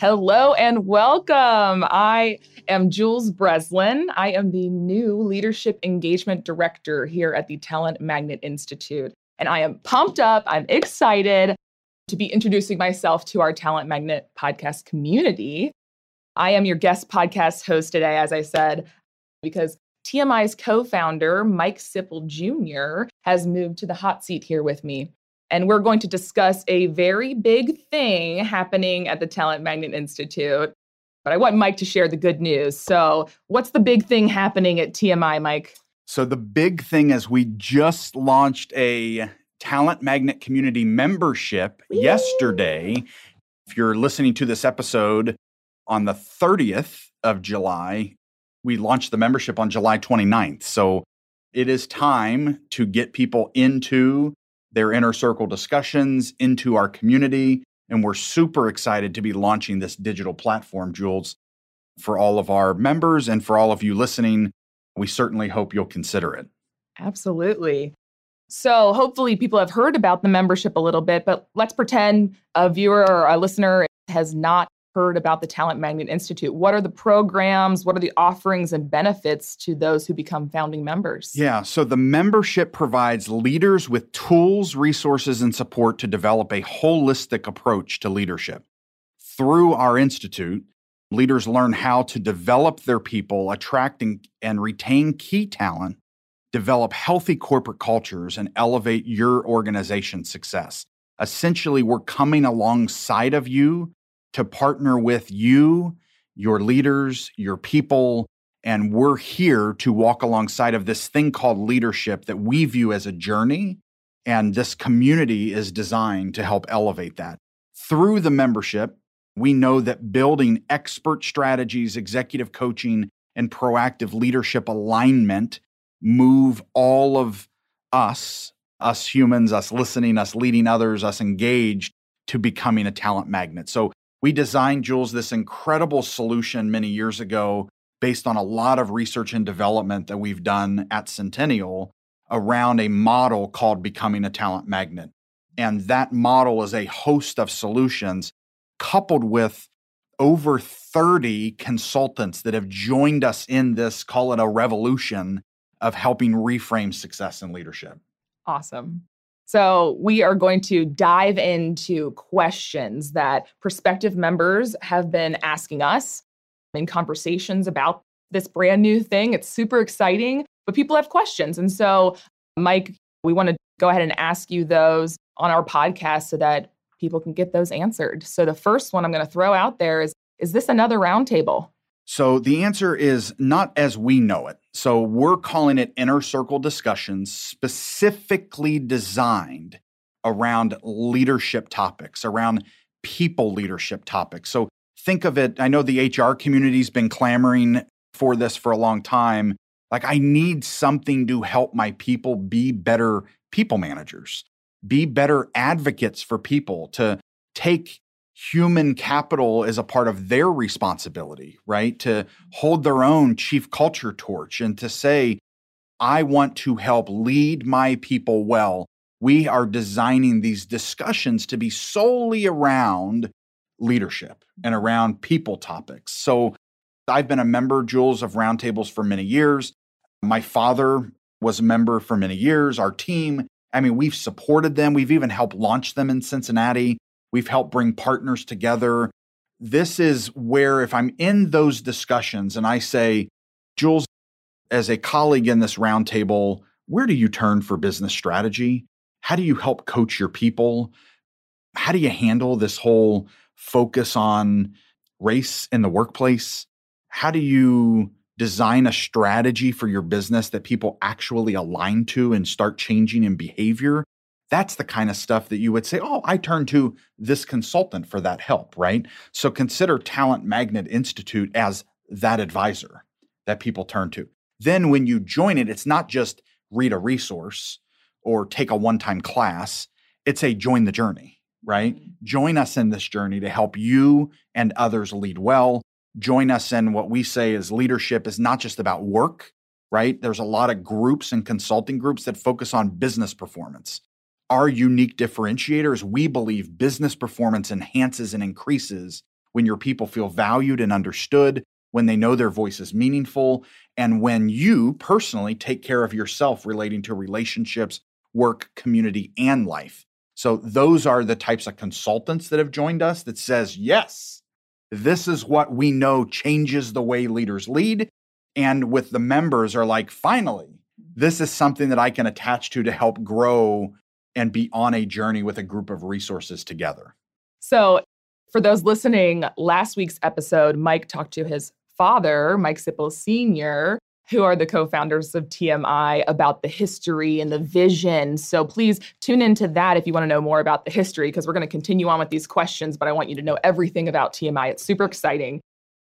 Hello and welcome. I am Jules Breslin. I am the new Leadership Engagement Director here at the Talent Magnet Institute. And I am pumped up. I'm excited to be introducing myself to our Talent Magnet podcast community. I am your guest podcast host today, as I said, because TMI's co founder, Mike Sipple Jr., has moved to the hot seat here with me and we're going to discuss a very big thing happening at the Talent Magnet Institute. But I want Mike to share the good news. So, what's the big thing happening at TMI, Mike? So, the big thing is we just launched a Talent Magnet community membership Woo! yesterday. If you're listening to this episode on the 30th of July, we launched the membership on July 29th. So, it is time to get people into their inner circle discussions into our community. And we're super excited to be launching this digital platform, Jules, for all of our members and for all of you listening. We certainly hope you'll consider it. Absolutely. So, hopefully, people have heard about the membership a little bit, but let's pretend a viewer or a listener has not heard about the Talent Magnet Institute. What are the programs? What are the offerings and benefits to those who become founding members? Yeah, so the membership provides leaders with tools, resources, and support to develop a holistic approach to leadership. Through our institute, leaders learn how to develop their people, attracting and retain key talent, develop healthy corporate cultures, and elevate your organization's success. Essentially, we're coming alongside of you to partner with you, your leaders, your people, and we're here to walk alongside of this thing called leadership that we view as a journey. And this community is designed to help elevate that. Through the membership, we know that building expert strategies, executive coaching, and proactive leadership alignment move all of us, us humans, us listening, us leading others, us engaged to becoming a talent magnet. So we designed, Jules, this incredible solution many years ago based on a lot of research and development that we've done at Centennial around a model called Becoming a Talent Magnet. And that model is a host of solutions coupled with over 30 consultants that have joined us in this, call it a revolution of helping reframe success in leadership. Awesome. So, we are going to dive into questions that prospective members have been asking us in conversations about this brand new thing. It's super exciting, but people have questions. And so, Mike, we want to go ahead and ask you those on our podcast so that people can get those answered. So, the first one I'm going to throw out there is Is this another roundtable? So the answer is not as we know it. So we're calling it inner circle discussions specifically designed around leadership topics, around people leadership topics. So think of it, I know the HR community's been clamoring for this for a long time. Like, I need something to help my people be better people managers, be better advocates for people, to take human capital is a part of their responsibility, right? To hold their own chief culture torch and to say, I want to help lead my people well. We are designing these discussions to be solely around leadership and around people topics. So I've been a member, Jules, of roundtables for many years. My father was a member for many years, our team. I mean, we've supported them. We've even helped launch them in Cincinnati. We've helped bring partners together. This is where, if I'm in those discussions and I say, Jules, as a colleague in this roundtable, where do you turn for business strategy? How do you help coach your people? How do you handle this whole focus on race in the workplace? How do you design a strategy for your business that people actually align to and start changing in behavior? That's the kind of stuff that you would say, oh, I turn to this consultant for that help, right? So consider Talent Magnet Institute as that advisor that people turn to. Then when you join it, it's not just read a resource or take a one time class, it's a join the journey, right? Mm-hmm. Join us in this journey to help you and others lead well. Join us in what we say is leadership is not just about work, right? There's a lot of groups and consulting groups that focus on business performance. Our unique differentiator is we believe business performance enhances and increases when your people feel valued and understood, when they know their voice is meaningful, and when you personally take care of yourself relating to relationships, work, community, and life. So those are the types of consultants that have joined us that says, yes, this is what we know changes the way leaders lead. And with the members are like, finally, this is something that I can attach to to help grow and be on a journey with a group of resources together. So, for those listening, last week's episode, Mike talked to his father, Mike Sipple Sr., who are the co founders of TMI, about the history and the vision. So please tune into that if you want to know more about the history, because we're going to continue on with these questions, but I want you to know everything about TMI. It's super exciting.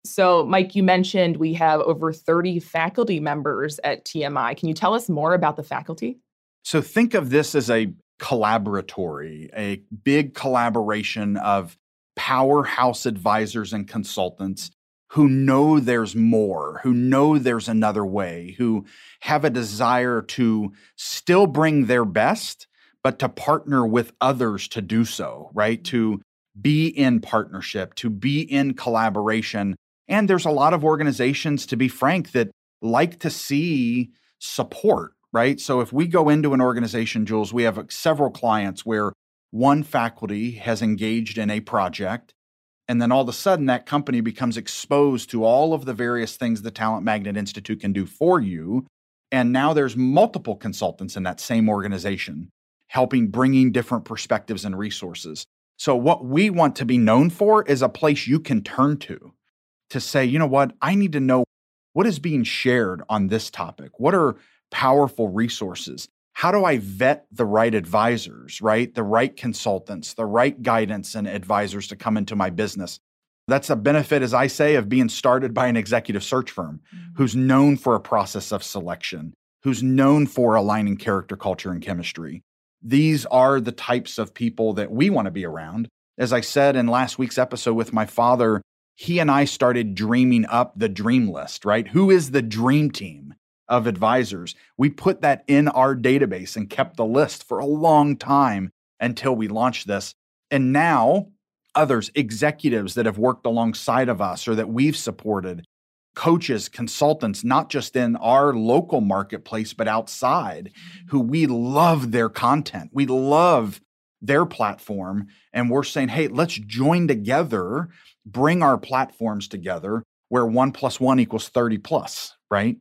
So, Mike, you mentioned we have over 30 faculty members at TMI. Can you tell us more about the faculty? So, think of this as a collaboratory, a big collaboration of powerhouse advisors and consultants who know there's more, who know there's another way, who have a desire to still bring their best, but to partner with others to do so, right? To be in partnership, to be in collaboration. And there's a lot of organizations, to be frank, that like to see support, right? So if we go into an organization, Jules, we have uh, several clients where one faculty has engaged in a project and then all of a sudden, that company becomes exposed to all of the various things the Talent Magnet Institute can do for you. And now there's multiple consultants in that same organization helping bringing different perspectives and resources. So, what we want to be known for is a place you can turn to to say, you know what, I need to know what is being shared on this topic. What are powerful resources? how do I vet the right advisors, right? The right consultants, the right guidance and advisors to come into my business. That's a benefit, as I say, of being started by an executive search firm mm-hmm. who's known for a process of selection, who's known for aligning character, culture, and chemistry. These are the types of people that we want to be around. As I said in last week's episode with my father, he and I started dreaming up the dream list, right? Who is the dream team? Of advisors. We put that in our database and kept the list for a long time until we launched this. And now, others, executives that have worked alongside of us or that we've supported, coaches, consultants, not just in our local marketplace, but outside, mm-hmm. who we love their content. We love their platform. And we're saying, hey, let's join together, bring our platforms together where one plus one equals 30 plus, right?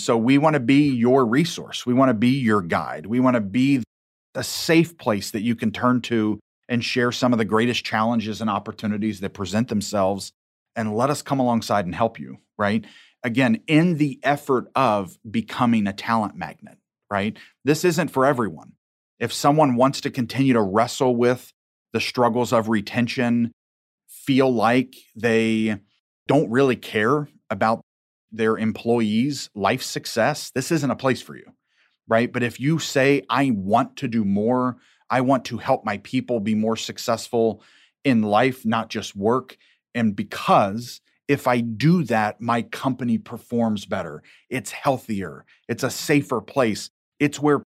So we want to be your resource. We want to be your guide. We want to be a safe place that you can turn to and share some of the greatest challenges and opportunities that present themselves and let us come alongside and help you, right? Again, in the effort of becoming a talent magnet, right? This isn't for everyone. If someone wants to continue to wrestle with the struggles of retention, feel like they don't really care about their employees' life success, this isn't a place for you, right? But if you say, I want to do more, I want to help my people be more successful in life, not just work. And because if I do that, my company performs better, it's healthier, it's a safer place, it's where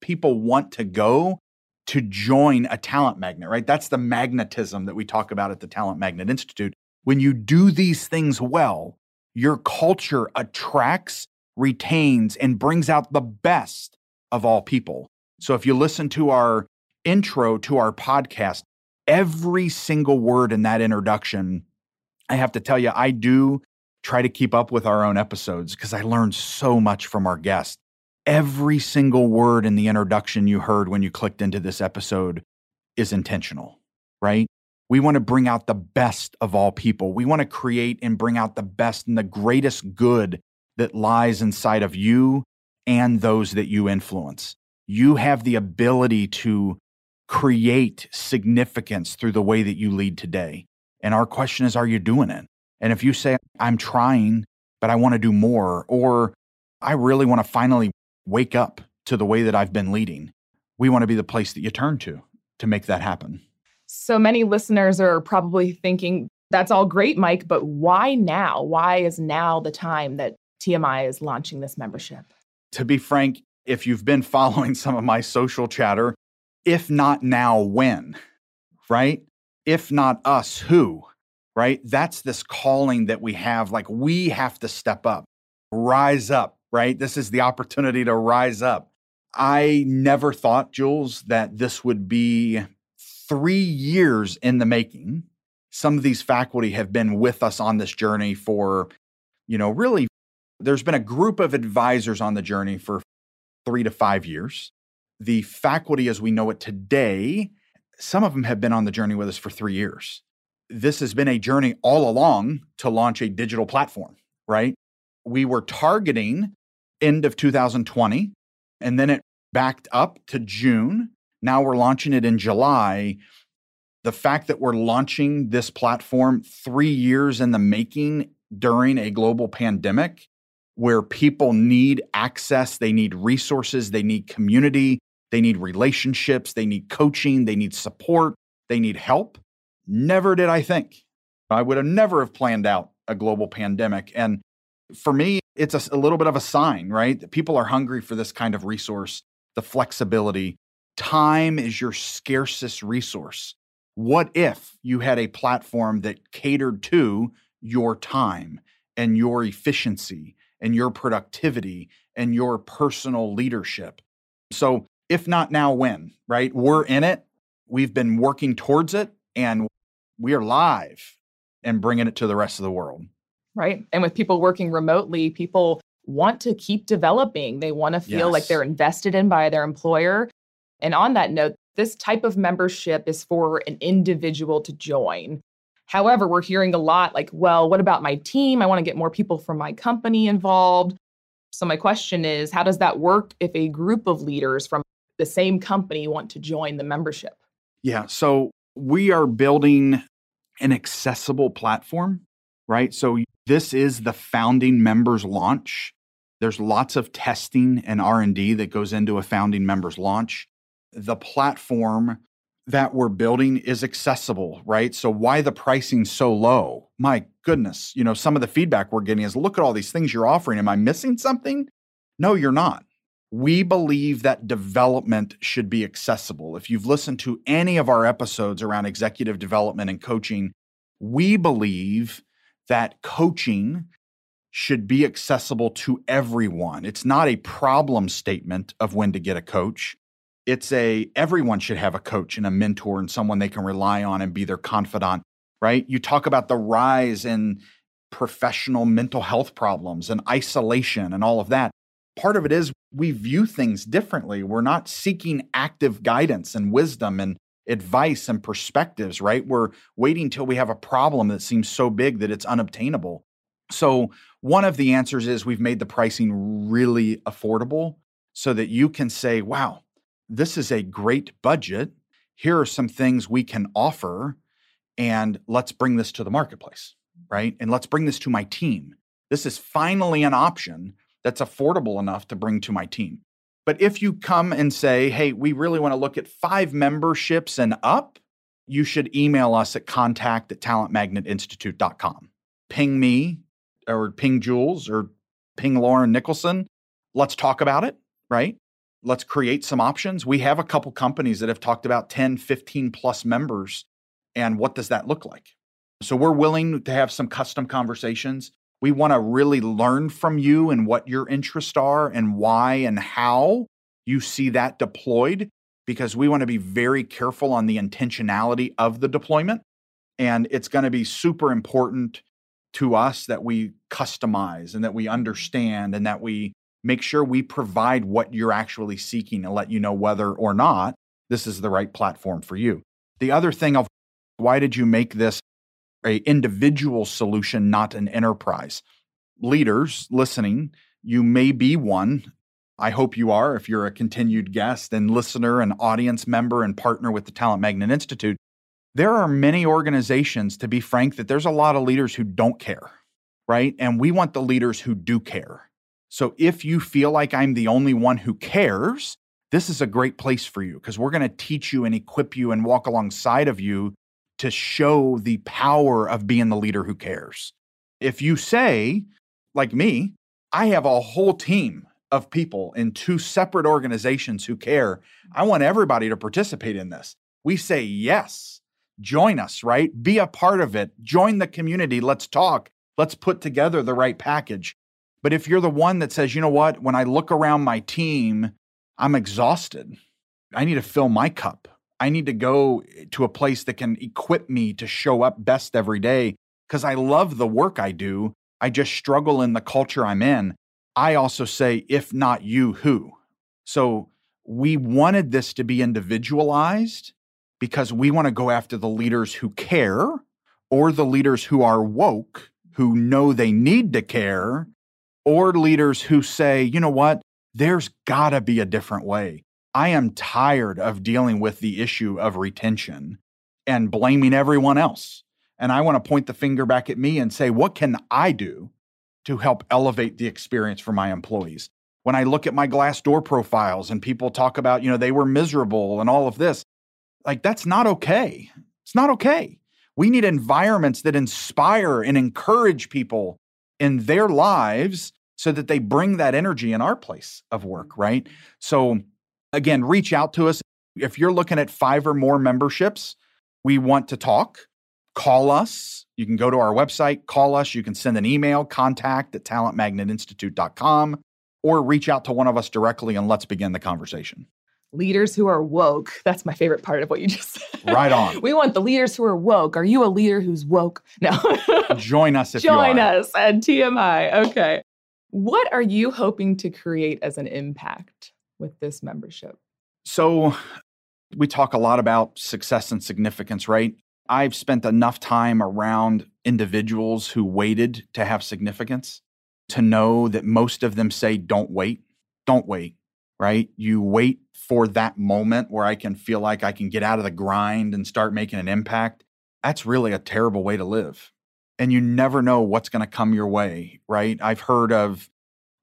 people want to go to join a talent magnet, right? That's the magnetism that we talk about at the Talent Magnet Institute. When you do these things well, your culture attracts, retains, and brings out the best of all people. So if you listen to our intro to our podcast, every single word in that introduction, I have to tell you, I do try to keep up with our own episodes because I learned so much from our guests. Every single word in the introduction you heard when you clicked into this episode is intentional, right? We want to bring out the best of all people. We want to create and bring out the best and the greatest good that lies inside of you and those that you influence. You have the ability to create significance through the way that you lead today. And our question is, are you doing it? And if you say, I'm trying, but I want to do more, or I really want to finally wake up to the way that I've been leading, we want to be the place that you turn to to make that happen. So many listeners are probably thinking, that's all great, Mike, but why now? Why is now the time that TMI is launching this membership? To be frank, if you've been following some of my social chatter, if not now, when? Right? If not us, who? Right? That's this calling that we have. Like we have to step up, rise up, right? This is the opportunity to rise up. I never thought, Jules, that this would be three years in the making. Some of these faculty have been with us on this journey for, you know, really, there's been a group of advisors on the journey for three to five years. The faculty, as we know it today, some of them have been on the journey with us for three years. This has been a journey all along to launch a digital platform, right? We were targeting end of 2020, and then it backed up to June. Now we're launching it in July. The fact that we're launching this platform three years in the making during a global pandemic where people need access, they need resources, they need community, they need relationships, they need coaching, they need support, they need help. Never did I think. I would have never have planned out a global pandemic. And for me, it's a, a little bit of a sign, right? That people are hungry for this kind of resource, the flexibility. Time is your scarcest resource. What if you had a platform that catered to your time and your efficiency and your productivity and your personal leadership. So, if not now, when, right? We're in it. We've been working towards it and we are live and bringing it to the rest of the world. Right. And with people working remotely, people want to keep developing. They want to feel yes. like they're invested in by their employer. And on that note, this type of membership is for an individual to join. However, we're hearing a lot like, well, what about my team? I want to get more people from my company involved. So, my question is how does that work if a group of leaders from the same company want to join the membership? Yeah. So, we are building an accessible platform, right? So, this is the founding members launch. There's lots of testing and R&D that goes into a founding members launch. The platform that we're building is accessible, right? So why the pricing so low? My goodness, you know, some of the feedback we're getting is look at all these things you're offering. Am I missing something? No, you're not. We believe that development should be accessible. If you've listened to any of our episodes around executive development and coaching, we believe that coaching should be accessible to everyone. It's not a problem statement of when to get a coach it's a everyone should have a coach and a mentor and someone they can rely on and be their confidant right? You talk about the rise in professional mental health problems and isolation and all of that. Part of it is we view things differently. We're not seeking active guidance and wisdom and advice and perspectives right? We're waiting till we have a problem that seems so big that it's unobtainable. So one of the answers is we've made the pricing really affordable so that you can say wow this is a great budget. Here are some things we can offer, and let's bring this to the marketplace, right? And let's bring this to my team. This is finally an option that's affordable enough to bring to my team. But if you come and say, hey, we really want to look at five memberships and up, you should email us at contact at talentmagnetinstitute.com. Ping me or ping Jules or ping Lauren Nicholson. Let's talk about it, right? Let's create some options. We have a couple companies that have talked about 10, 15 plus members. And what does that look like? So we're willing to have some custom conversations. We want to really learn from you and what your interests are and why and how you see that deployed because we want to be very careful on the intentionality of the deployment. And it's going to be super important to us that we customize and that we understand and that we make sure we provide what you're actually seeking and let you know whether or not this is the right platform for you. The other thing of why did you make this a individual solution not an enterprise? Leaders listening, you may be one. I hope you are if you're a continued guest and listener and audience member and partner with the Talent Magnet Institute. There are many organizations, to be frank, that there's a lot of leaders who don't care, right? And we want the leaders who do care. So if you feel like I'm the only one who cares, this is a great place for you because we're going to teach you and equip you and walk alongside of you to show the power of being the leader who cares. If you say, like me, I have a whole team of people in two separate organizations who care, I want everybody to participate in this. We say, yes, join us, right? Be a part of it. Join the community. Let's talk. Let's put together the right package. But if you're the one that says, you know what, when I look around my team, I'm exhausted. I need to fill my cup. I need to go eh, to a place that can equip me to show up best every day because I love the work I do. I just struggle in the culture I'm in. I also say, if not you, who? So we wanted this to be individualized because we want to go after the leaders who care or the leaders who are woke, who know they need to care, or leaders who say, you know what, there's got to be a different way. I am tired of dealing with the issue of retention and blaming everyone else. And I want to point the finger back at me and say, what can I do to help elevate the experience for my employees? When I look at my Glassdoor profiles and people talk about, you know, they were miserable and all of this, like that's not okay. It's not okay. We need environments that inspire and encourage people in their lives so that they bring that energy in our place of work, mm-hmm. right? So again, reach out to us. If you're looking at five or more memberships, we want to talk. Call us. You can go to our website, call us. You can send an email, contact at talentmagnetinstitute.com, or reach out to one of us directly and let's begin the conversation. Leaders who are woke. That's my favorite part of what you just said. Right on. we want the leaders who are woke. Are you a leader who's woke? No. Join us if Join you are. us at TMI. Okay. What are you hoping to create as an impact with this membership? So, we talk a lot about success and significance, right? I've spent enough time around individuals who waited to have significance to know that most of them say, don't wait, don't wait, right? You wait for that moment where I can feel like I can get out of the grind and start making an impact. That's really a terrible way to live. And you never know what's going to come your way, right? I've heard of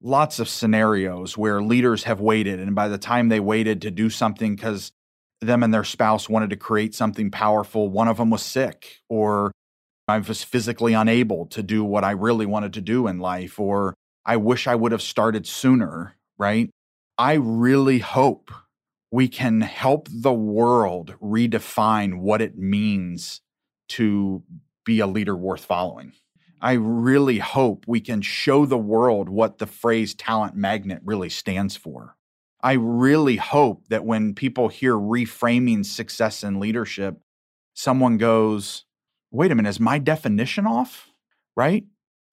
lots of scenarios where leaders have waited and by the time they waited to do something because them and their spouse wanted to create something powerful one of them was sick or i was physically unable to do what i really wanted to do in life or i wish i would have started sooner right i really hope we can help the world redefine what it means to be a leader worth following I really hope we can show the world what the phrase talent magnet really stands for. I really hope that when people hear reframing success and leadership, someone goes, wait a minute, is my definition off? Right?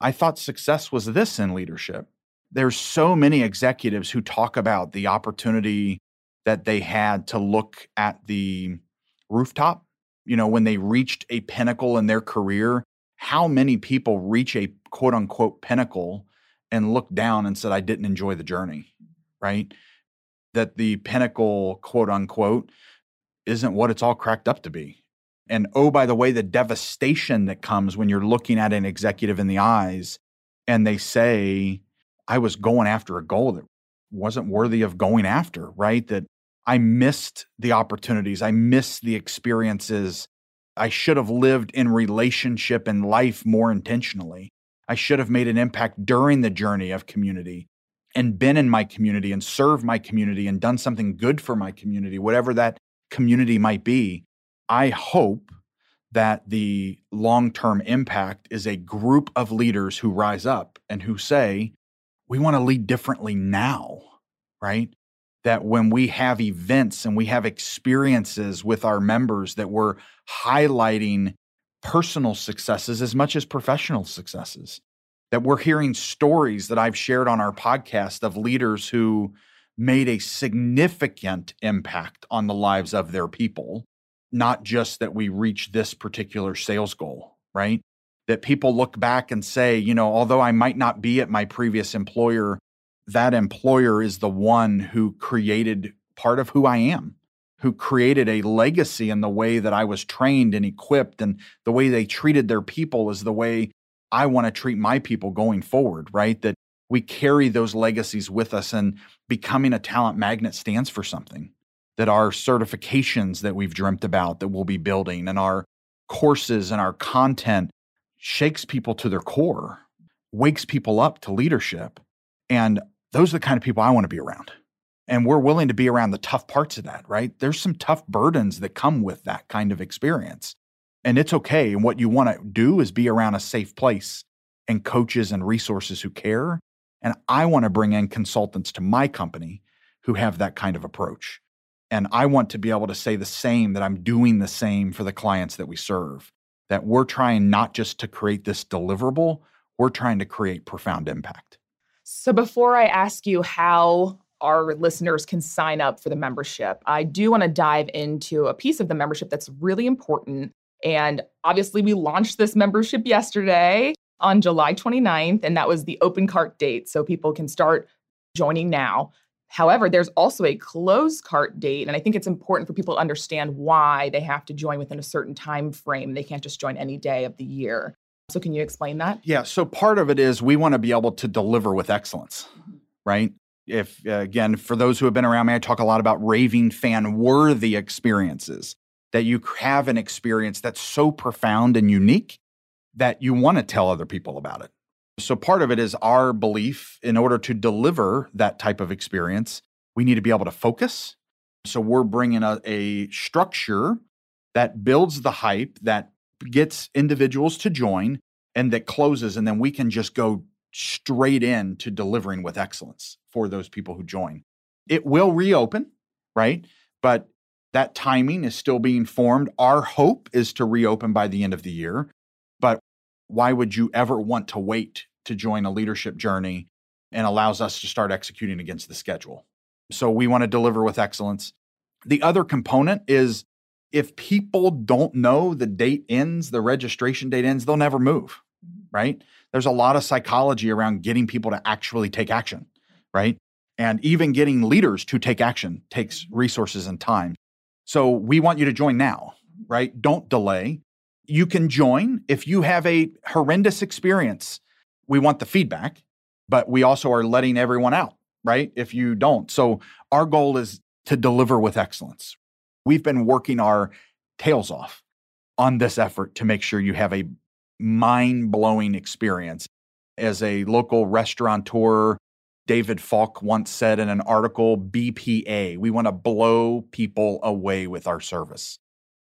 I thought success was this in leadership. There's so many executives who talk about the opportunity that they had to look at the rooftop, you know, when they reached a pinnacle in their career how many people reach a quote unquote pinnacle and look down and said, I didn't enjoy the journey, right? That the pinnacle, quote unquote, isn't what it's all cracked up to be. And oh, by the way, the devastation that comes when you're looking at an executive in the eyes and they say, I was going after a goal that wasn't worthy of going after, right? That I missed the opportunities, I missed the experiences I should have lived in relationship and life more intentionally. I should have made an impact during the journey of community and been in my community and served my community and done something good for my community, whatever that community might be. I hope that the long term impact is a group of leaders who rise up and who say, we want to lead differently now, right? that when we have events and we have experiences with our members that we're highlighting personal successes as much as professional successes that we're hearing stories that I've shared on our podcast of leaders who made a significant impact on the lives of their people not just that we reach this particular sales goal right that people look back and say you know although I might not be at my previous employer that employer is the one who created part of who I am, who created a legacy in the way that I was trained and equipped, and the way they treated their people is the way I want to treat my people going forward, right? That we carry those legacies with us, and becoming a talent magnet stands for something. That our certifications that we've dreamt about that we'll be building, and our courses and our content shakes people to their core, wakes people up to leadership. And those are the kind of people I want to be around. And we're willing to be around the tough parts of that, right? There's some tough burdens that come with that kind of experience. And it's okay. And what you want to do is be around a safe place and coaches and resources who care. And I want to bring in consultants to my company who have that kind of approach. And I want to be able to say the same that I'm doing the same for the clients that we serve, that we're trying not just to create this deliverable, we're trying to create profound impact. So before I ask you how our listeners can sign up for the membership, I do want to dive into a piece of the membership that's really important. And obviously, we launched this membership yesterday on July 29th, and that was the open cart date. So people can start joining now. However, there's also a close cart date, and I think it's important for people to understand why they have to join within a certain time frame. They can't just join any day of the year. So, can you explain that? Yeah. So, part of it is we want to be able to deliver with excellence, mm-hmm. right? If, uh, again, for those who have been around me, I talk a lot about raving fan worthy experiences, that you have an experience that's so profound and unique that you want to tell other people about it. So, part of it is our belief in order to deliver that type of experience, we need to be able to focus. So, we're bringing a, a structure that builds the hype, that gets individuals to join, and that closes. And then we can just go straight in to delivering with excellence for those people who join. It will reopen, right? But that timing is still being formed. Our hope is to reopen by the end of the year. But why would you ever want to wait to join a leadership journey and allows us to start executing against the schedule? So we want to deliver with excellence. The other component is if people don't know the date ends, the registration date ends, they'll never move, mm-hmm. right? There's a lot of psychology around getting people to actually take action, right? And even getting leaders to take action takes mm-hmm. resources and time. So we want you to join now, right? Don't delay you can join if you have a horrendous experience. We want the feedback, but we also are letting everyone out, right? If you don't. So our goal is to deliver with excellence. We've been working our tails off on this effort to make sure you have a mind blowing experience. As a local restaurateur, David Falk once said in an article, BPA, we want to blow people away with our service.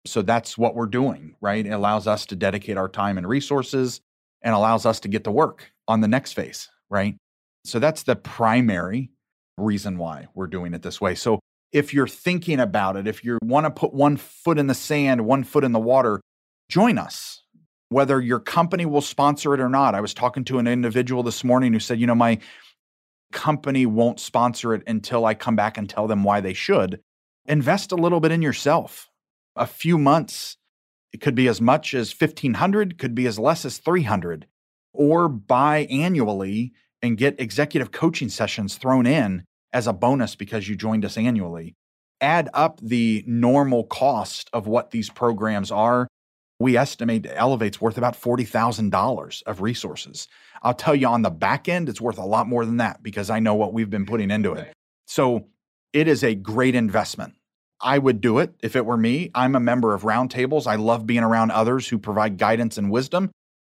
So that's what we're doing, right? It allows us to dedicate our time and resources and allows us to get to work on the next phase, right? So that's the primary reason why we're doing it this way. So if you're thinking about it, if you want to put one foot in the sand, one foot in the water, join us. Whether your company will sponsor it or not. I was talking to an individual this morning who said, you know, my company won't sponsor it until I come back and tell them why they should. Invest a little bit in yourself a few months. It could be as much as 1500, could be as less as 300 or buy annually and get executive coaching sessions thrown in as a bonus because you joined us annually. Add up the normal cost of what these programs are. We estimate Elevate's worth about $40,000 of resources. I'll tell you on the back end, it's worth a lot more than that because I know what we've been putting into it. So it is a great investment. I would do it if it were me. I'm a member of roundtables. I love being around others who provide guidance and wisdom.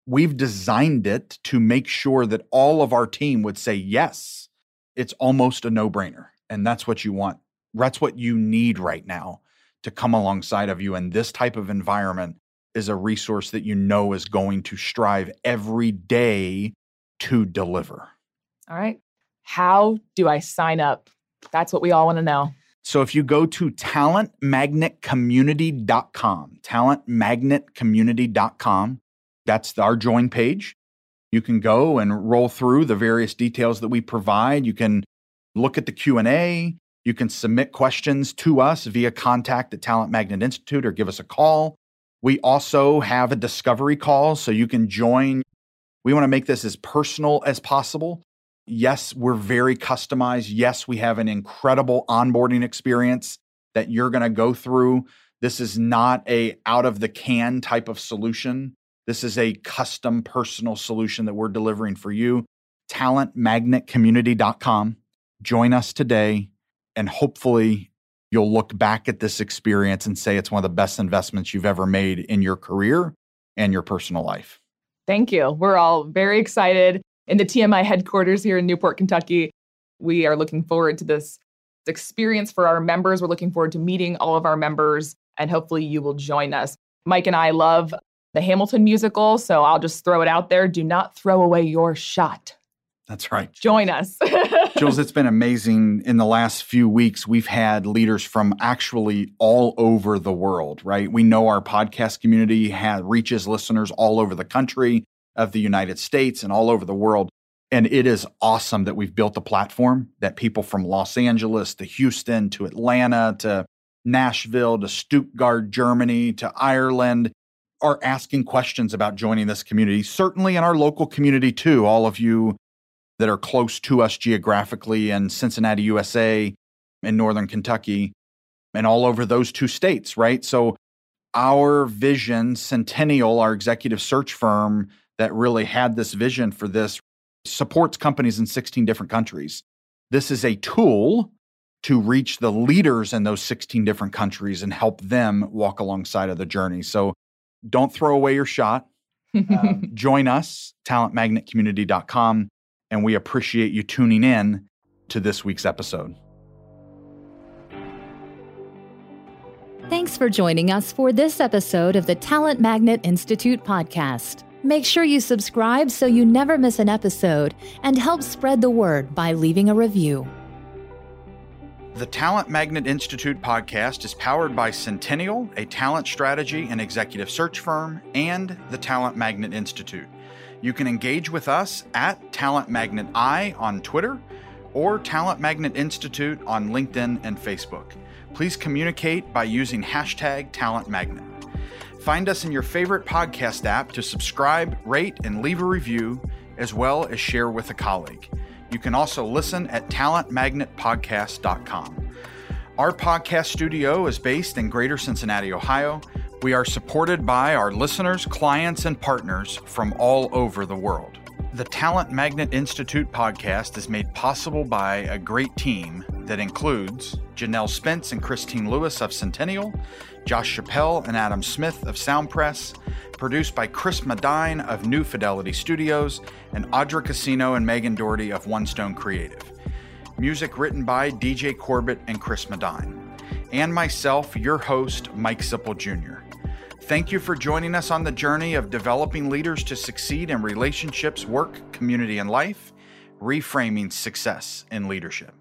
We've designed it to make sure that all of our team would say yes. It's almost a no brainer. And that's what you want. That's what you need right now to come alongside of you. And this type of environment is a resource that you know is going to strive every day to deliver. All right. How do I sign up? That's what we all want to know. So if you go to talentmagnetcommunity.com, talentmagnetcommunity.com, that's our join page. You can go and roll through the various details that we provide. You can look at the Q&A. You can submit questions to us via contact at Talent Magnet Institute or give us a call. We also have a discovery call so you can join. We want to make this as personal as possible. Yes, we're very customized. Yes, we have an incredible onboarding experience that you're going to go through. This is not a out of the can type of solution. This is a custom personal solution that we're delivering for you. Talentmagnetcommunity.com. Join us today and hopefully you'll look back at this experience and say it's one of the best investments you've ever made in your career and your personal life. Thank you. We're all very excited in the TMI headquarters here in Newport, Kentucky. We are looking forward to this experience for our members. We're looking forward to meeting all of our members, and hopefully, you will join us. Mike and I love the Hamilton musical, so I'll just throw it out there. Do not throw away your shot. That's right. Join us. Jules, it's been amazing. In the last few weeks, we've had leaders from actually all over the world, right? We know our podcast community has, reaches listeners all over the country of the United States and all over the world. And it is awesome that we've built a platform that people from Los Angeles to Houston to Atlanta to Nashville to Stuttgart, Germany to Ireland are asking questions about joining this community. Certainly in our local community, too. All of you that are close to us geographically in Cincinnati, USA, in Northern Kentucky, and all over those two states, right? So, our vision, Centennial, our executive search firm that really had this vision for this, supports companies in 16 different countries. This is a tool to reach the leaders in those 16 different countries and help them walk alongside of the journey. So, don't throw away your shot. um, join us, talentmagnetcommunity.com and we appreciate you tuning in to this week's episode. Thanks for joining us for this episode of the Talent Magnet Institute podcast. Make sure you subscribe so you never miss an episode and help spread the word by leaving a review. The Talent Magnet Institute podcast is powered by Centennial, a talent strategy and executive search firm, and the Talent Magnet Institute. You can engage with us at Talent Magnet I on Twitter or Talent Magnet Institute on LinkedIn and Facebook. Please communicate by using hashtag Talent Magnet. Find us in your favorite podcast app to subscribe, rate, and leave a review, as well as share with a colleague. You can also listen at talentmagnetpodcast.com. Our podcast studio is based in Greater Cincinnati, Ohio. We are supported by our listeners, clients, and partners from all over the world. The Talent Magnet Institute podcast is made possible by a great team that includes Janelle Spence and Christine Lewis of Centennial, Josh Chappelle and Adam Smith of Soundpress, produced by Chris Madine of New Fidelity Studios, and Audra Casino and Megan Doherty of One Stone Creative. Music written by DJ Corbett and Chris Madine. And myself, your host, Mike Sipple Jr. Thank you for joining us on the journey of developing leaders to succeed in relationships, work, community, and life, reframing success in leadership.